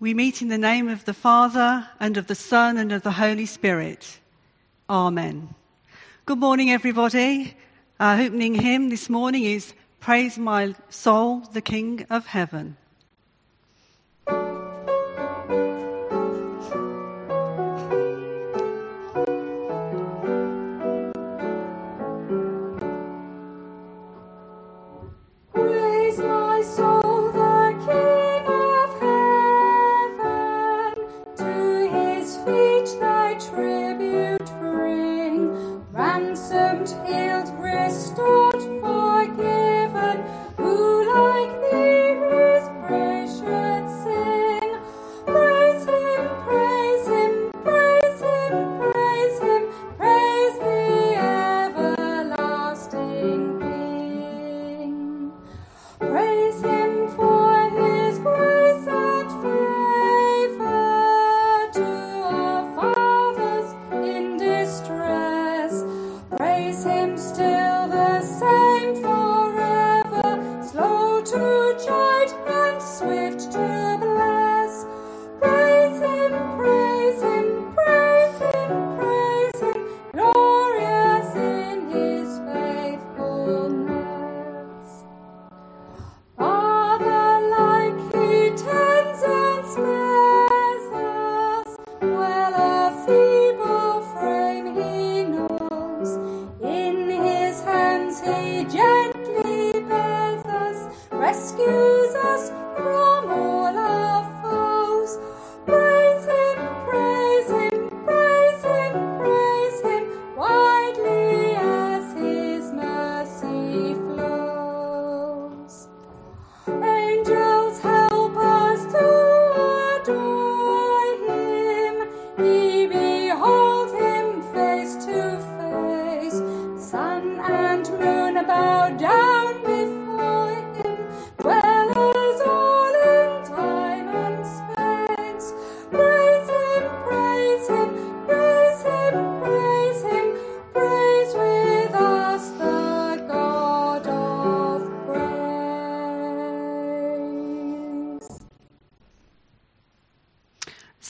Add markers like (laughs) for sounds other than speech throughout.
We meet in the name of the Father, and of the Son, and of the Holy Spirit. Amen. Good morning, everybody. Our opening hymn this morning is Praise My Soul, the King of Heaven.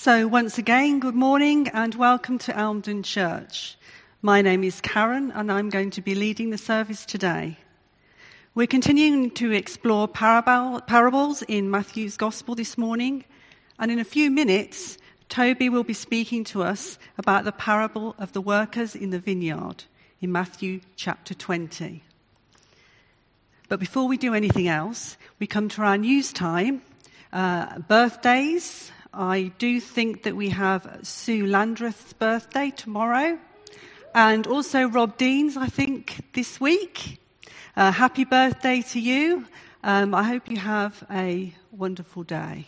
So, once again, good morning and welcome to Elmdon Church. My name is Karen and I'm going to be leading the service today. We're continuing to explore parables in Matthew's Gospel this morning, and in a few minutes, Toby will be speaking to us about the parable of the workers in the vineyard in Matthew chapter 20. But before we do anything else, we come to our news time. Uh, birthdays, I do think that we have Sue Landreth's birthday tomorrow, and also Rob Dean's, I think, this week. Uh, happy birthday to you. Um, I hope you have a wonderful day.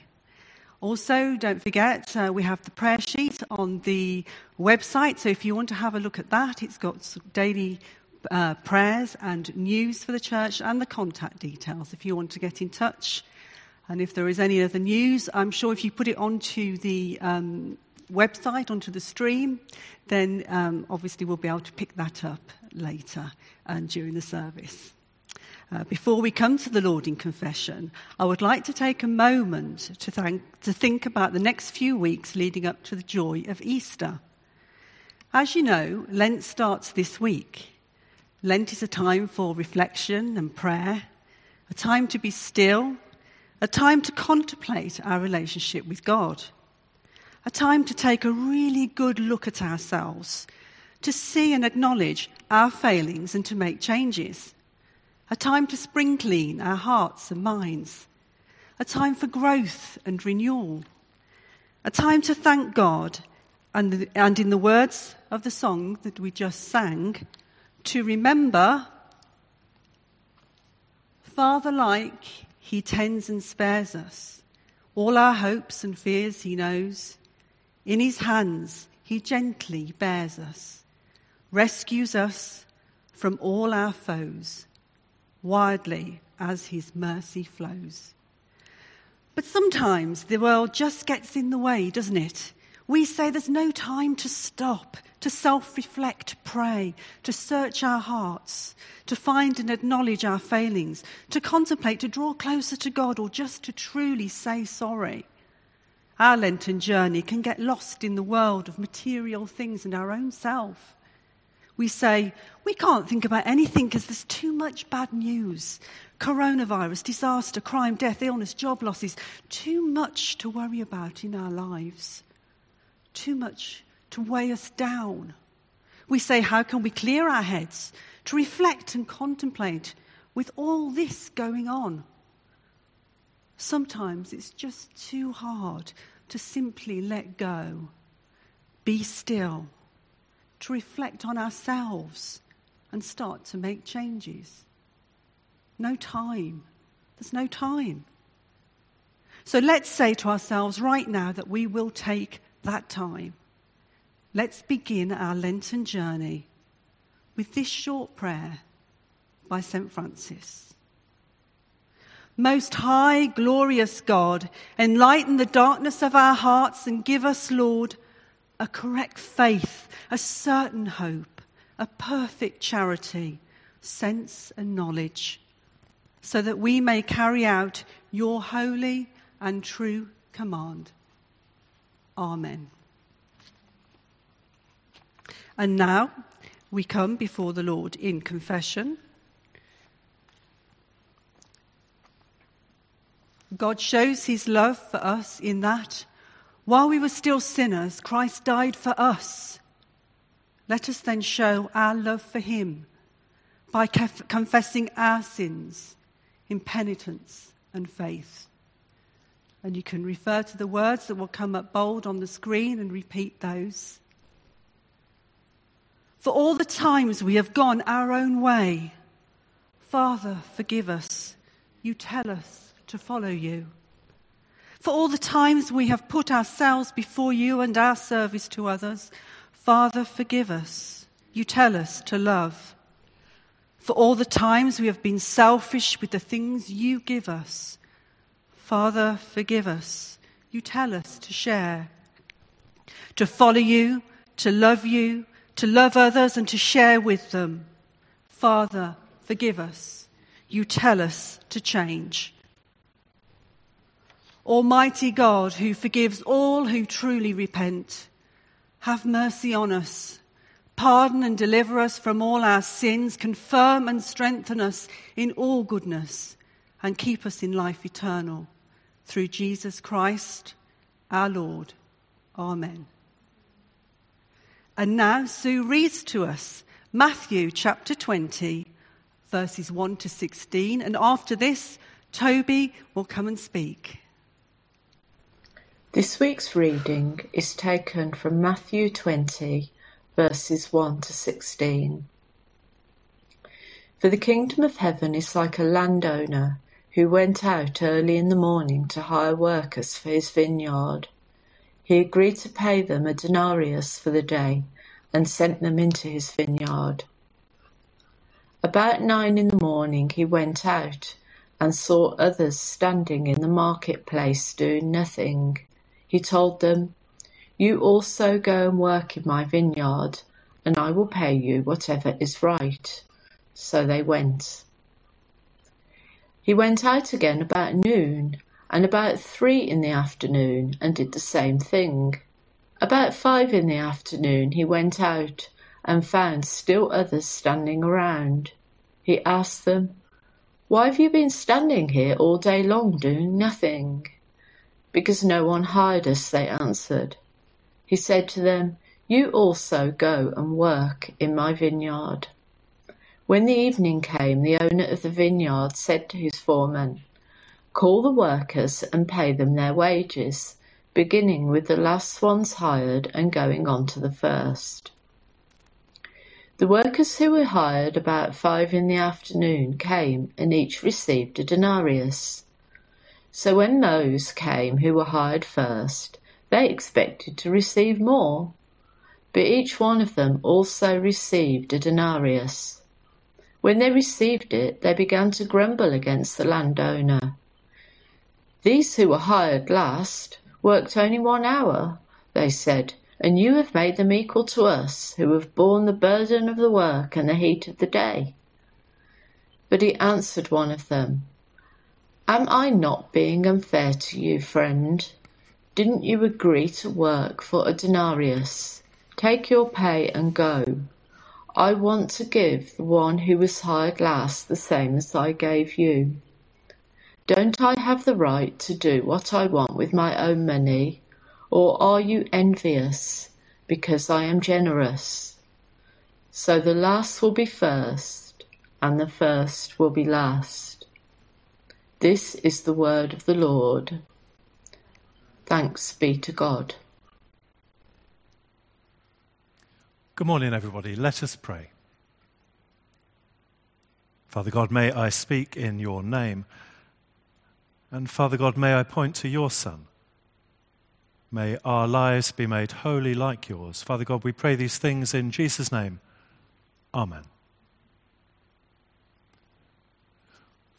Also, don't forget, uh, we have the prayer sheet on the website. So if you want to have a look at that, it's got daily uh, prayers and news for the church and the contact details if you want to get in touch. And if there is any other news, I'm sure if you put it onto the um, website, onto the stream, then um, obviously we'll be able to pick that up later and during the service. Uh, before we come to the Lord in confession, I would like to take a moment to, thank, to think about the next few weeks leading up to the joy of Easter. As you know, Lent starts this week. Lent is a time for reflection and prayer, a time to be still a time to contemplate our relationship with God, a time to take a really good look at ourselves, to see and acknowledge our failings and to make changes, a time to spring clean our hearts and minds, a time for growth and renewal, a time to thank God, and, and in the words of the song that we just sang, to remember Father like he tends and spares us. All our hopes and fears He knows. In His hands, He gently bears us, rescues us from all our foes, wildly as His mercy flows. But sometimes the world just gets in the way, doesn't it? We say there's no time to stop, to self reflect, pray, to search our hearts, to find and acknowledge our failings, to contemplate, to draw closer to God, or just to truly say sorry. our Lenten journey can get lost in the world of material things and our own self. We say, we can't think about anything because there's too much bad news. Coronavirus, disaster, crime, death, illness, job losses. Too much to worry about in our lives. Too much to weigh us down. We say, how can we clear our heads to reflect and contemplate with all this going on? Sometimes it's just too hard to simply let go, be still, to reflect on ourselves and start to make changes. No time. There's no time. So let's say to ourselves right now that we will take that time. Let's begin our Lenten journey with this short prayer by St. Francis. Most high, glorious God, enlighten the darkness of our hearts and give us, Lord, a correct faith, a certain hope, a perfect charity, sense and knowledge, so that we may carry out your holy and true command. Amen. And now we come before the Lord in confession. God shows his love for us in that while we were still sinners, Christ died for us. Let us then show our love for him by confessing our sins in penitence and faith. And you can refer to the words that will come up bold on the screen and repeat those. For all the times we have gone our own way, Father, forgive us. You tell us to follow you. For all the times we have put ourselves before you and our service to others, Father, forgive us. You tell us to love. For all the times we have been selfish with the things you give us, Father, forgive us. You tell us to share. To follow you, to love you, to love others, and to share with them. Father, forgive us. You tell us to change. Almighty God, who forgives all who truly repent, have mercy on us. Pardon and deliver us from all our sins. Confirm and strengthen us in all goodness and keep us in life eternal. Through Jesus Christ, our Lord. Amen. And now Sue reads to us Matthew chapter 20, verses 1 to 16. And after this, Toby will come and speak. This week's reading is taken from Matthew 20, verses 1 to 16. For the kingdom of heaven is like a landowner who went out early in the morning to hire workers for his vineyard. He agreed to pay them a denarius for the day and sent them into his vineyard. About nine in the morning he went out and saw others standing in the marketplace doing nothing. He told them, You also go and work in my vineyard, and I will pay you whatever is right. So they went. He went out again about noon, and about three in the afternoon, and did the same thing. About five in the afternoon he went out, and found still others standing around. He asked them, Why have you been standing here all day long doing nothing? Because no one hired us, they answered. He said to them, You also go and work in my vineyard. When the evening came, the owner of the vineyard said to his foreman, Call the workers and pay them their wages, beginning with the last ones hired and going on to the first. The workers who were hired about five in the afternoon came and each received a denarius. So when those came who were hired first, they expected to receive more. But each one of them also received a denarius. When they received it, they began to grumble against the landowner. These who were hired last worked only one hour, they said, and you have made them equal to us, who have borne the burden of the work and the heat of the day. But he answered one of them, Am I not being unfair to you, friend? Didn't you agree to work for a denarius? Take your pay and go. I want to give the one who was hired last the same as I gave you. Don't I have the right to do what I want with my own money? Or are you envious because I am generous? So the last will be first, and the first will be last. This is the word of the Lord. Thanks be to God. Good morning, everybody. Let us pray. Father God, may I speak in your name. And Father God, may I point to your Son. May our lives be made holy like yours. Father God, we pray these things in Jesus' name. Amen.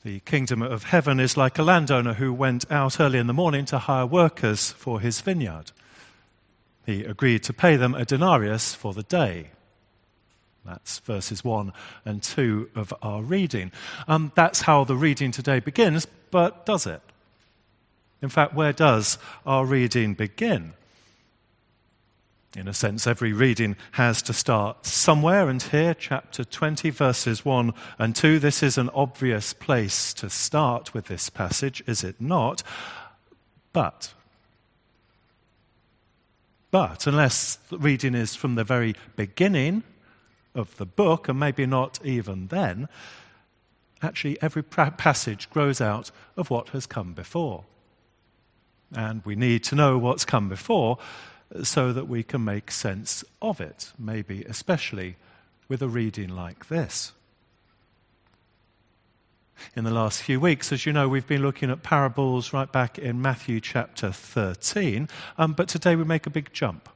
The kingdom of heaven is like a landowner who went out early in the morning to hire workers for his vineyard. He agreed to pay them a denarius for the day. That's verses 1 and 2 of our reading. Um, that's how the reading today begins, but does it? In fact, where does our reading begin? In a sense, every reading has to start somewhere, and here, chapter 20, verses 1 and 2, this is an obvious place to start with this passage, is it not? But but unless the reading is from the very beginning of the book, and maybe not even then, actually every passage grows out of what has come before. And we need to know what's come before so that we can make sense of it, maybe especially with a reading like this. In the last few weeks, as you know, we've been looking at parables right back in Matthew chapter 13, um, but today we make a big jump.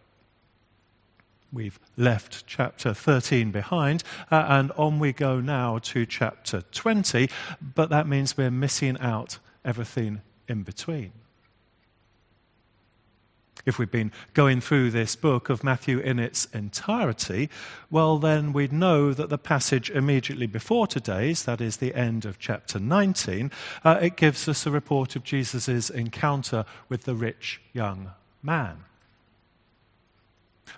We've left chapter 13 behind, uh, and on we go now to chapter 20, but that means we're missing out everything in between. If we've been going through this book of Matthew in its entirety, well, then we'd know that the passage immediately before today's, that is the end of chapter 19, uh, it gives us a report of Jesus' encounter with the rich young man.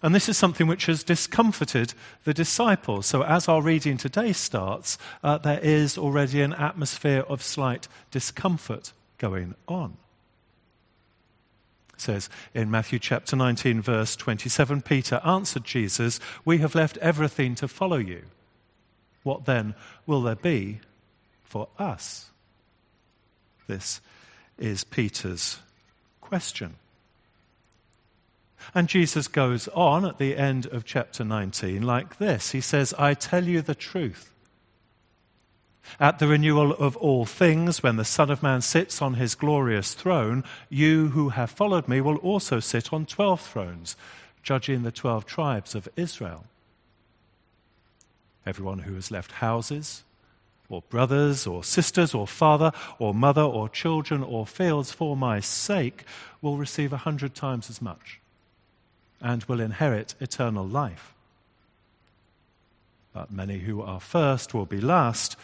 And this is something which has discomforted the disciples. So, as our reading today starts, uh, there is already an atmosphere of slight discomfort going on It says in Matthew chapter 19, verse 27 Peter answered Jesus, We have left everything to follow you. What then will there be for us? This is Peter's question. And Jesus goes on at the end of chapter 19 like this He says, I tell you the truth. At the renewal of all things, when the Son of Man sits on his glorious throne, you who have followed me will also sit on twelve thrones, judging the twelve tribes of Israel. Everyone who has left houses, or brothers, or sisters, or father, or mother, or children, or fields for my sake will receive a hundred times as much and will inherit eternal life. But many who are first will be last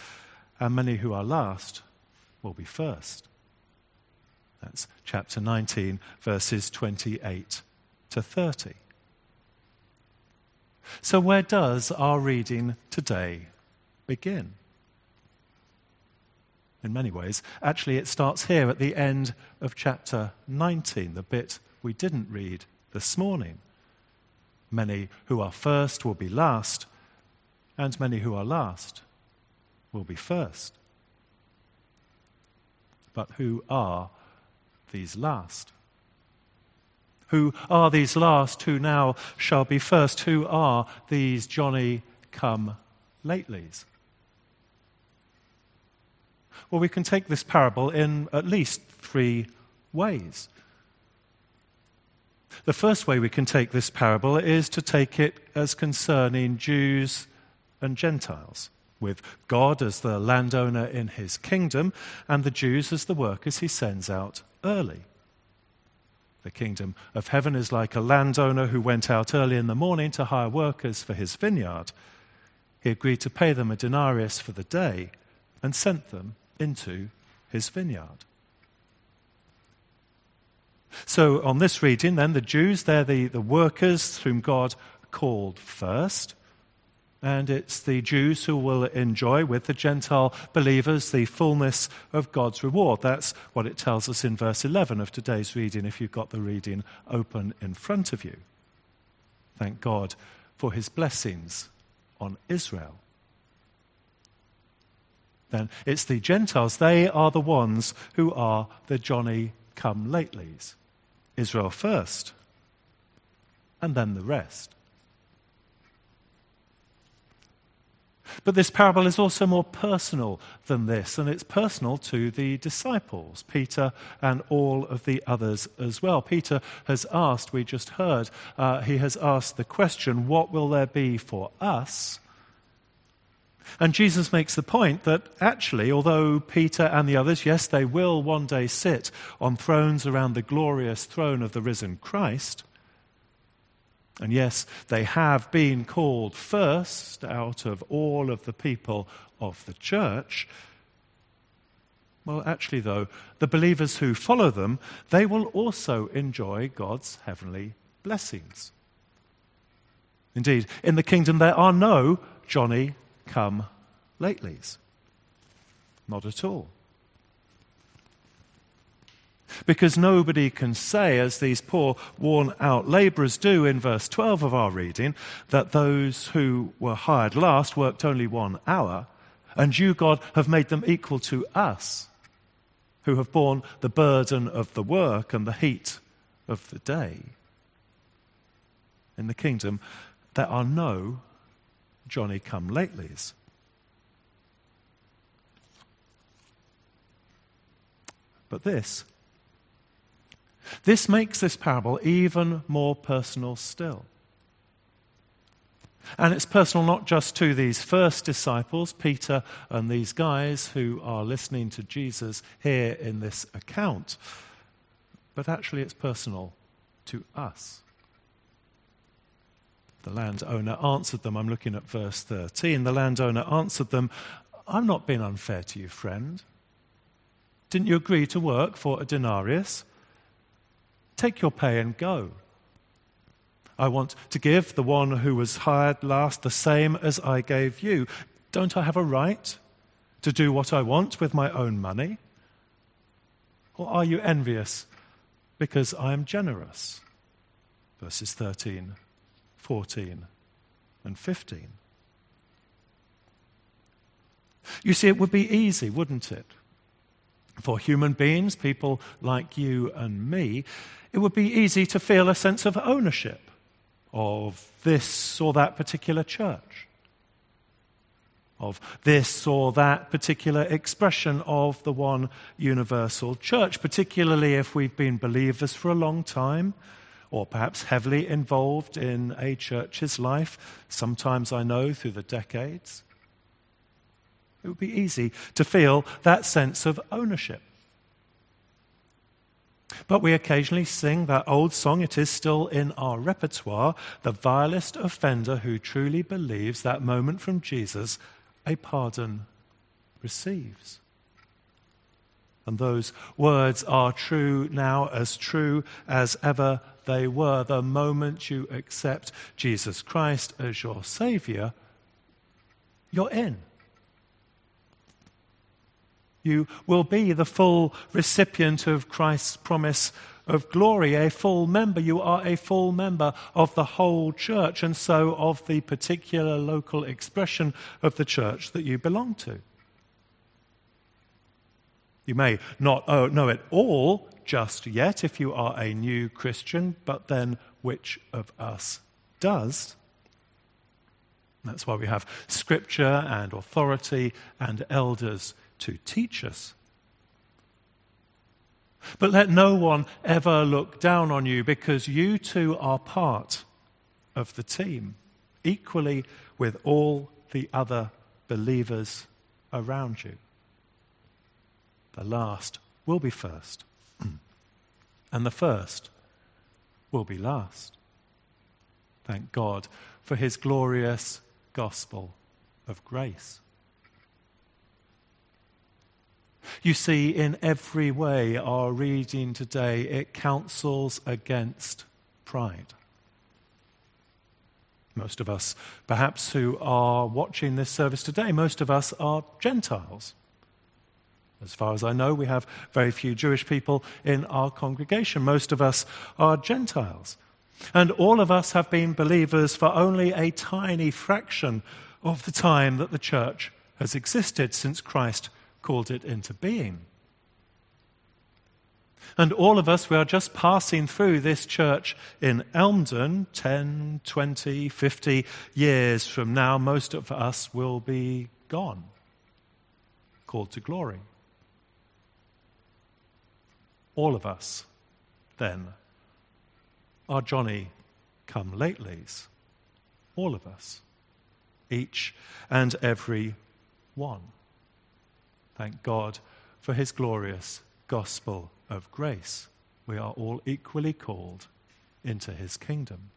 and many who are last will be first. That's chapter 19, verses 28 to 30. So, where does our reading today begin? In many ways, actually, it starts here at the end of chapter 19, the bit we didn't read this morning. Many who are first will be last, and many who are last will be first. But who are these last? Who are these last who now shall be first? Who are these Johnny come latelys? Well, we can take this parable in at least three ways. The first way we can take this parable is to take it as concerning Jews and Gentiles with God as the landowner in his kingdom and the Jews as the workers he sends out early. The kingdom of heaven is like a landowner who went out early in the morning to hire workers for his vineyard. He agreed to pay them a denarius for the day and sent them into his vineyard. So, on this reading, then, the Jews, they're the, the workers whom God called first. And it's the Jews who will enjoy with the Gentile believers the fullness of God's reward. That's what it tells us in verse 11 of today's reading, if you've got the reading open in front of you. Thank God for his blessings on Israel. Then it's the Gentiles, they are the ones who are the Johnny come latelys. Israel first, and then the rest. But this parable is also more personal than this, and it's personal to the disciples, Peter and all of the others as well. Peter has asked, we just heard, uh, he has asked the question, What will there be for us? And Jesus makes the point that actually, although Peter and the others, yes, they will one day sit on thrones around the glorious throne of the risen Christ, and yes, they have been called first out of all of the people of the church. Well, actually, though, the believers who follow them, they will also enjoy God's heavenly blessings. Indeed, in the kingdom there are no Johnny come latelys. Not at all. Because nobody can say, as these poor, worn out labourers do in verse 12 of our reading, that those who were hired last worked only one hour, and you, God, have made them equal to us, who have borne the burden of the work and the heat of the day. In the kingdom, there are no Johnny come latelys. But this this makes this parable even more personal still. And it's personal not just to these first disciples, Peter and these guys who are listening to Jesus here in this account, but actually it's personal to us. The landowner answered them. I'm looking at verse 13. The landowner answered them, I'm not being unfair to you, friend. Didn't you agree to work for a denarius? Take your pay and go. I want to give the one who was hired last the same as I gave you. Don't I have a right to do what I want with my own money? Or are you envious because I am generous? Verses 13, 14, and 15. You see, it would be easy, wouldn't it? For human beings, people like you and me, it would be easy to feel a sense of ownership of this or that particular church, of this or that particular expression of the one universal church, particularly if we've been believers for a long time or perhaps heavily involved in a church's life, sometimes I know through the decades. It would be easy to feel that sense of ownership. But we occasionally sing that old song, it is still in our repertoire the vilest offender who truly believes that moment from Jesus, a pardon receives. And those words are true now, as true as ever they were. The moment you accept Jesus Christ as your Savior, you're in. You will be the full recipient of Christ's promise of glory, a full member. You are a full member of the whole church, and so of the particular local expression of the church that you belong to. You may not know it all just yet if you are a new Christian, but then which of us does? That's why we have scripture and authority and elders to teach us. But let no one ever look down on you because you too are part of the team, equally with all the other believers around you. The last will be first, (clears throat) and the first will be last. Thank God for his glorious gospel of grace. You see, in every way, our reading today, it counsels against pride. Most of us, perhaps, who are watching this service today, most of us are Gentiles. As far as I know, we have very few Jewish people in our congregation. Most of us are Gentiles. And all of us have been believers for only a tiny fraction of the time that the church has existed since Christ called it into being. And all of us, we are just passing through this church in Elmdon 10, 20, 50 years from now. Most of us will be gone, called to glory. All of us, then, are Johnny come latelys. All of us. Each and every one. Thank God for his glorious gospel of grace. We are all equally called into his kingdom.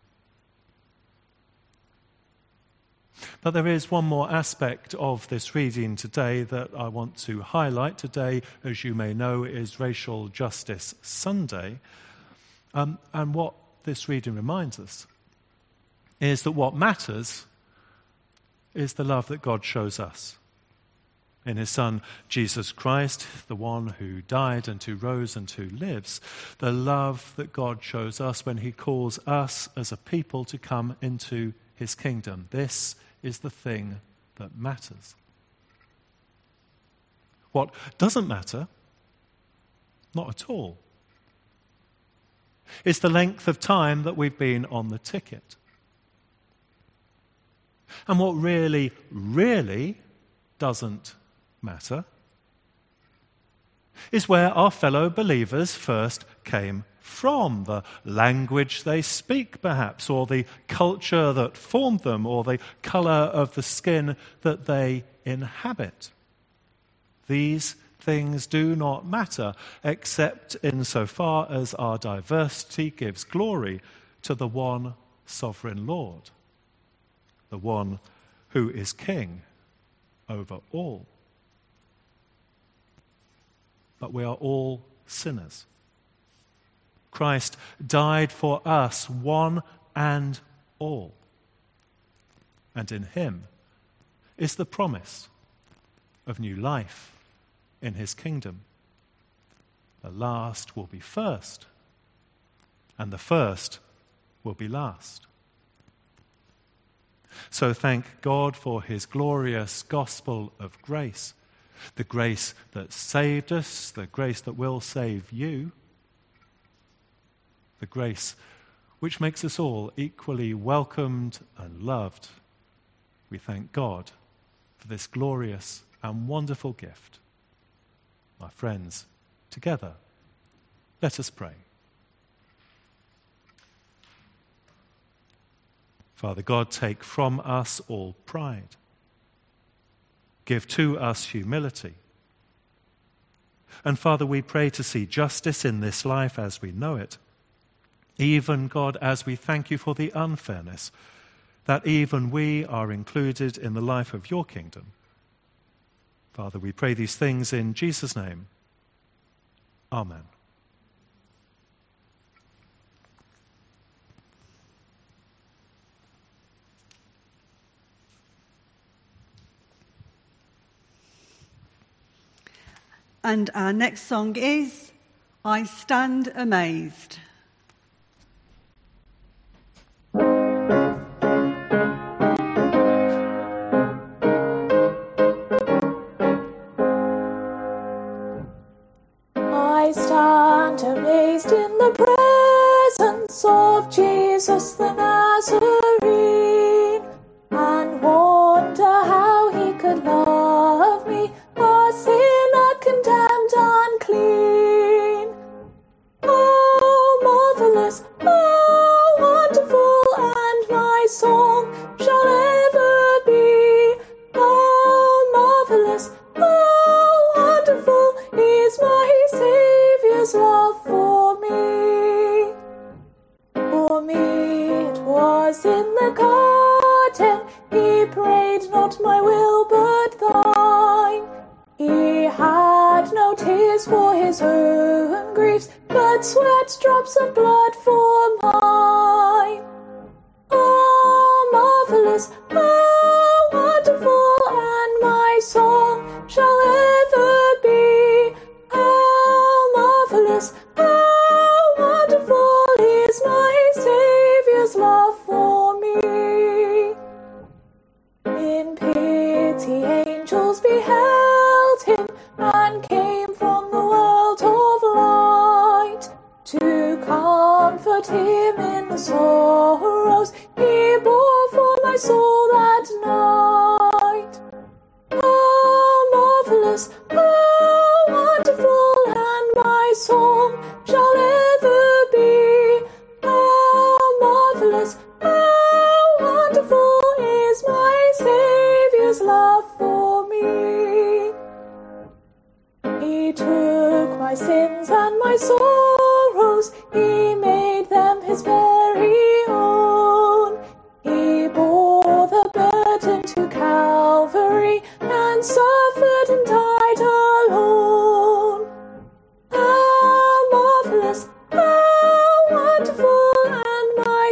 But there is one more aspect of this reading today that I want to highlight. Today, as you may know, is Racial Justice Sunday. Um, and what this reading reminds us is that what matters is the love that God shows us in his Son, Jesus Christ, the one who died and who rose and who lives, the love that God shows us when he calls us as a people to come into his kingdom. This is the thing that matters. What doesn't matter, not at all, is the length of time that we've been on the ticket. And what really, really doesn't matter is where our fellow believers first came from, the language they speak, perhaps, or the culture that formed them, or the color of the skin that they inhabit. These things do not matter, except insofar as our diversity gives glory to the one sovereign Lord, the one who is King over all. But we are all sinners. Christ died for us, one and all. And in him is the promise of new life in his kingdom. The last will be first, and the first will be last. So thank God for his glorious gospel of grace, the grace that saved us, the grace that will save you the grace which makes us all equally welcomed and loved. We thank God for this glorious and wonderful gift. My friends, together, let us pray. Father God, take from us all pride. Give to us humility. And Father, we pray to see justice in this life as we know it even, God, as we thank you for the unfairness, that even we are included in the life of your kingdom. Father, we pray these things in Jesus' name. Amen. And our next song is I Stand Amazed. Jesus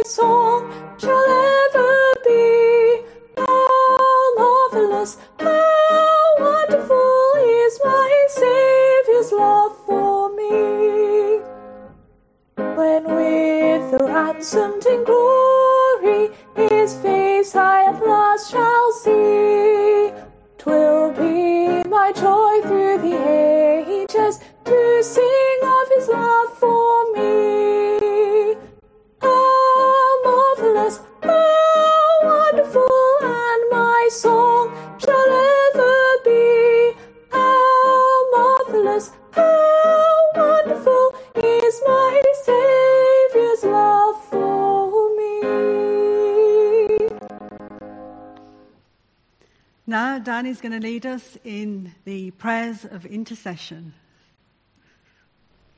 song shall ever be. How marvelous, how wonderful is my Saviour's love for me. When with the ransomed in glory is going to lead us in the prayers of intercession.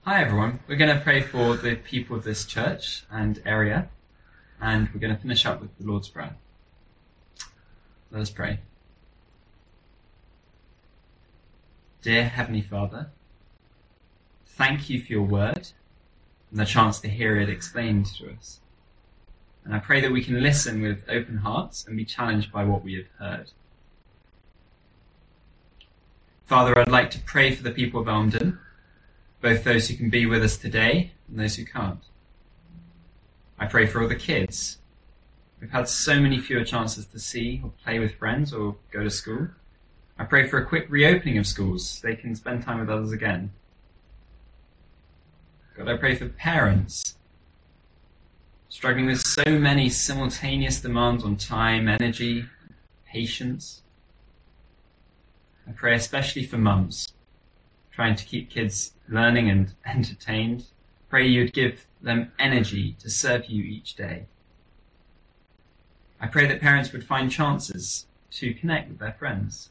Hi everyone. We're going to pray for the people of this church and area, and we're going to finish up with the Lord's Prayer. Let us pray. Dear Heavenly Father, thank you for your word and the chance to hear it explained to us. And I pray that we can listen with open hearts and be challenged by what we have heard. Father, I'd like to pray for the people of Elmdon, both those who can be with us today and those who can't. I pray for all the kids. We've had so many fewer chances to see or play with friends or go to school. I pray for a quick reopening of schools so they can spend time with others again. God, I pray for parents struggling with so many simultaneous demands on time, energy, patience. I pray especially for mums trying to keep kids learning and (laughs) entertained. Pray you'd give them energy to serve you each day. I pray that parents would find chances to connect with their friends.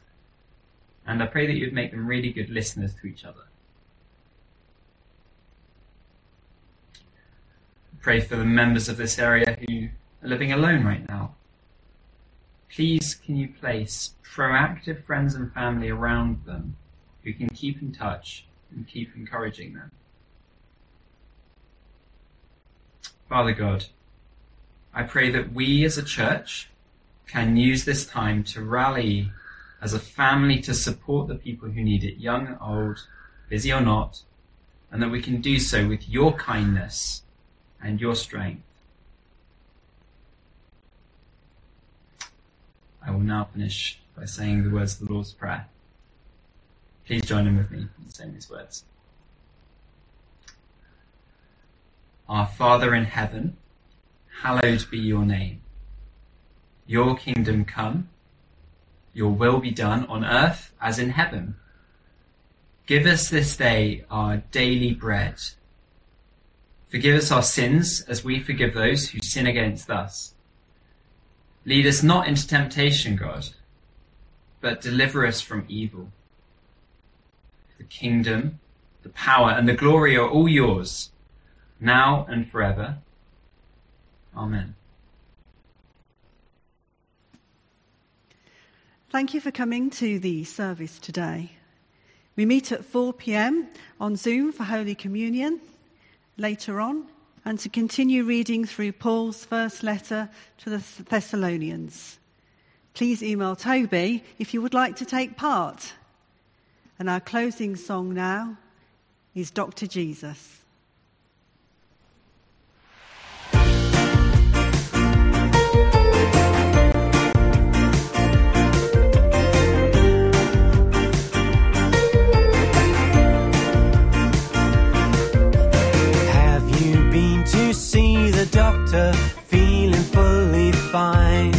And I pray that you'd make them really good listeners to each other. Pray for the members of this area who are living alone right now. Please, can you place proactive friends and family around them who can keep in touch and keep encouraging them? Father God, I pray that we as a church can use this time to rally as a family to support the people who need it, young, and old, busy or not, and that we can do so with your kindness and your strength. I will now finish by saying the words of the Lord's Prayer. Please join in with me in saying these words. Our Father in heaven, hallowed be your name. Your kingdom come, your will be done on earth as in heaven. Give us this day our daily bread. Forgive us our sins as we forgive those who sin against us. Lead us not into temptation, God, but deliver us from evil. The kingdom, the power, and the glory are all yours, now and forever. Amen. Thank you for coming to the service today. We meet at 4 pm on Zoom for Holy Communion later on and to continue reading through Paul's first letter to the Thessalonians. Please email Toby if you would like to take part. And our closing song now is Dr. Jesus. Doctor feeling fully fine?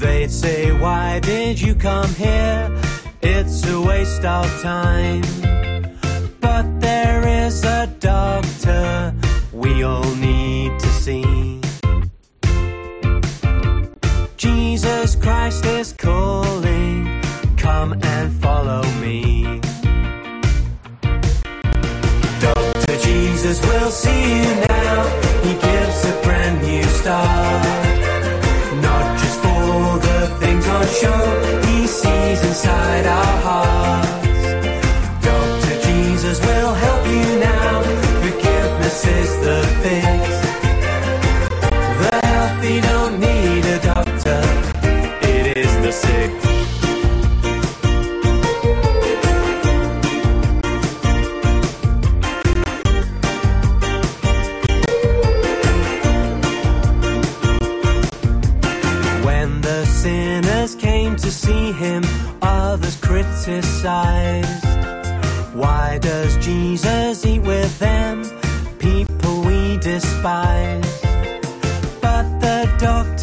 They'd say, Why did you come here? It's a waste of time. But there is a doctor we all need to see. Jesus Christ is calling, come and follow me. Dr. Jesus will see you now. Inside our hearts. Despise? But the doctor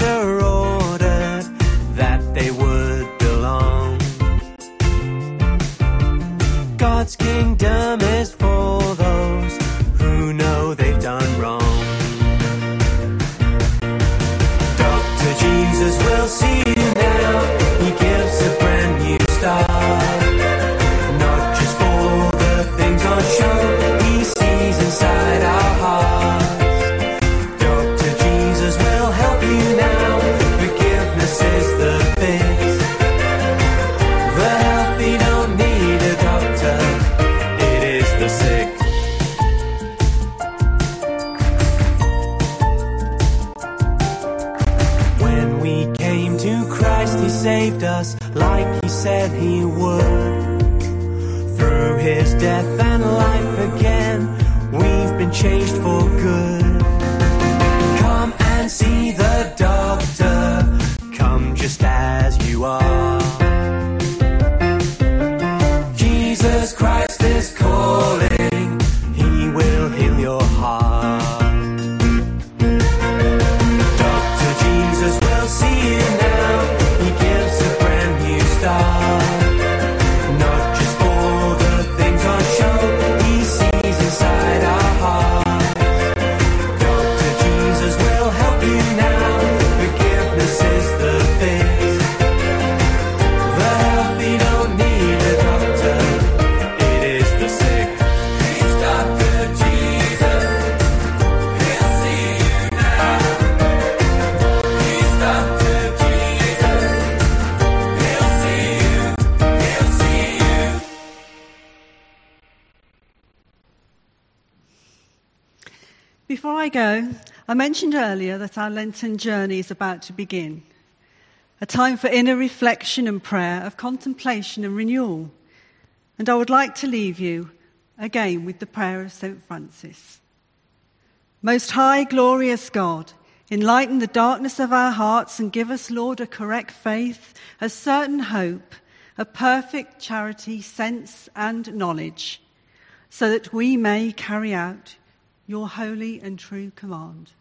you are. I mentioned earlier that our Lenten journey is about to begin. A time for inner reflection and prayer, of contemplation and renewal. And I would like to leave you again with the prayer of St. Francis. Most high, glorious God, enlighten the darkness of our hearts and give us, Lord, a correct faith, a certain hope, a perfect charity, sense, and knowledge, so that we may carry out your holy and true command.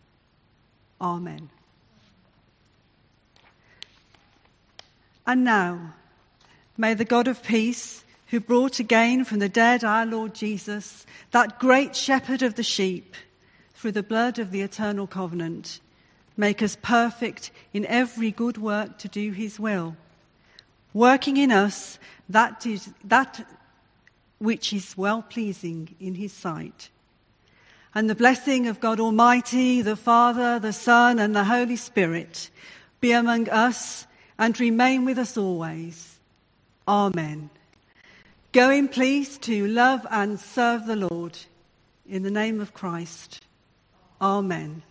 Amen. And now, may the God of peace, who brought again from the dead our Lord Jesus, that great shepherd of the sheep, through the blood of the eternal covenant, make us perfect in every good work to do his will, working in us that, is, that which is well pleasing in his sight. And the blessing of God Almighty, the Father, the Son, and the Holy Spirit be among us and remain with us always. Amen. Go in peace to love and serve the Lord. In the name of Christ. Amen.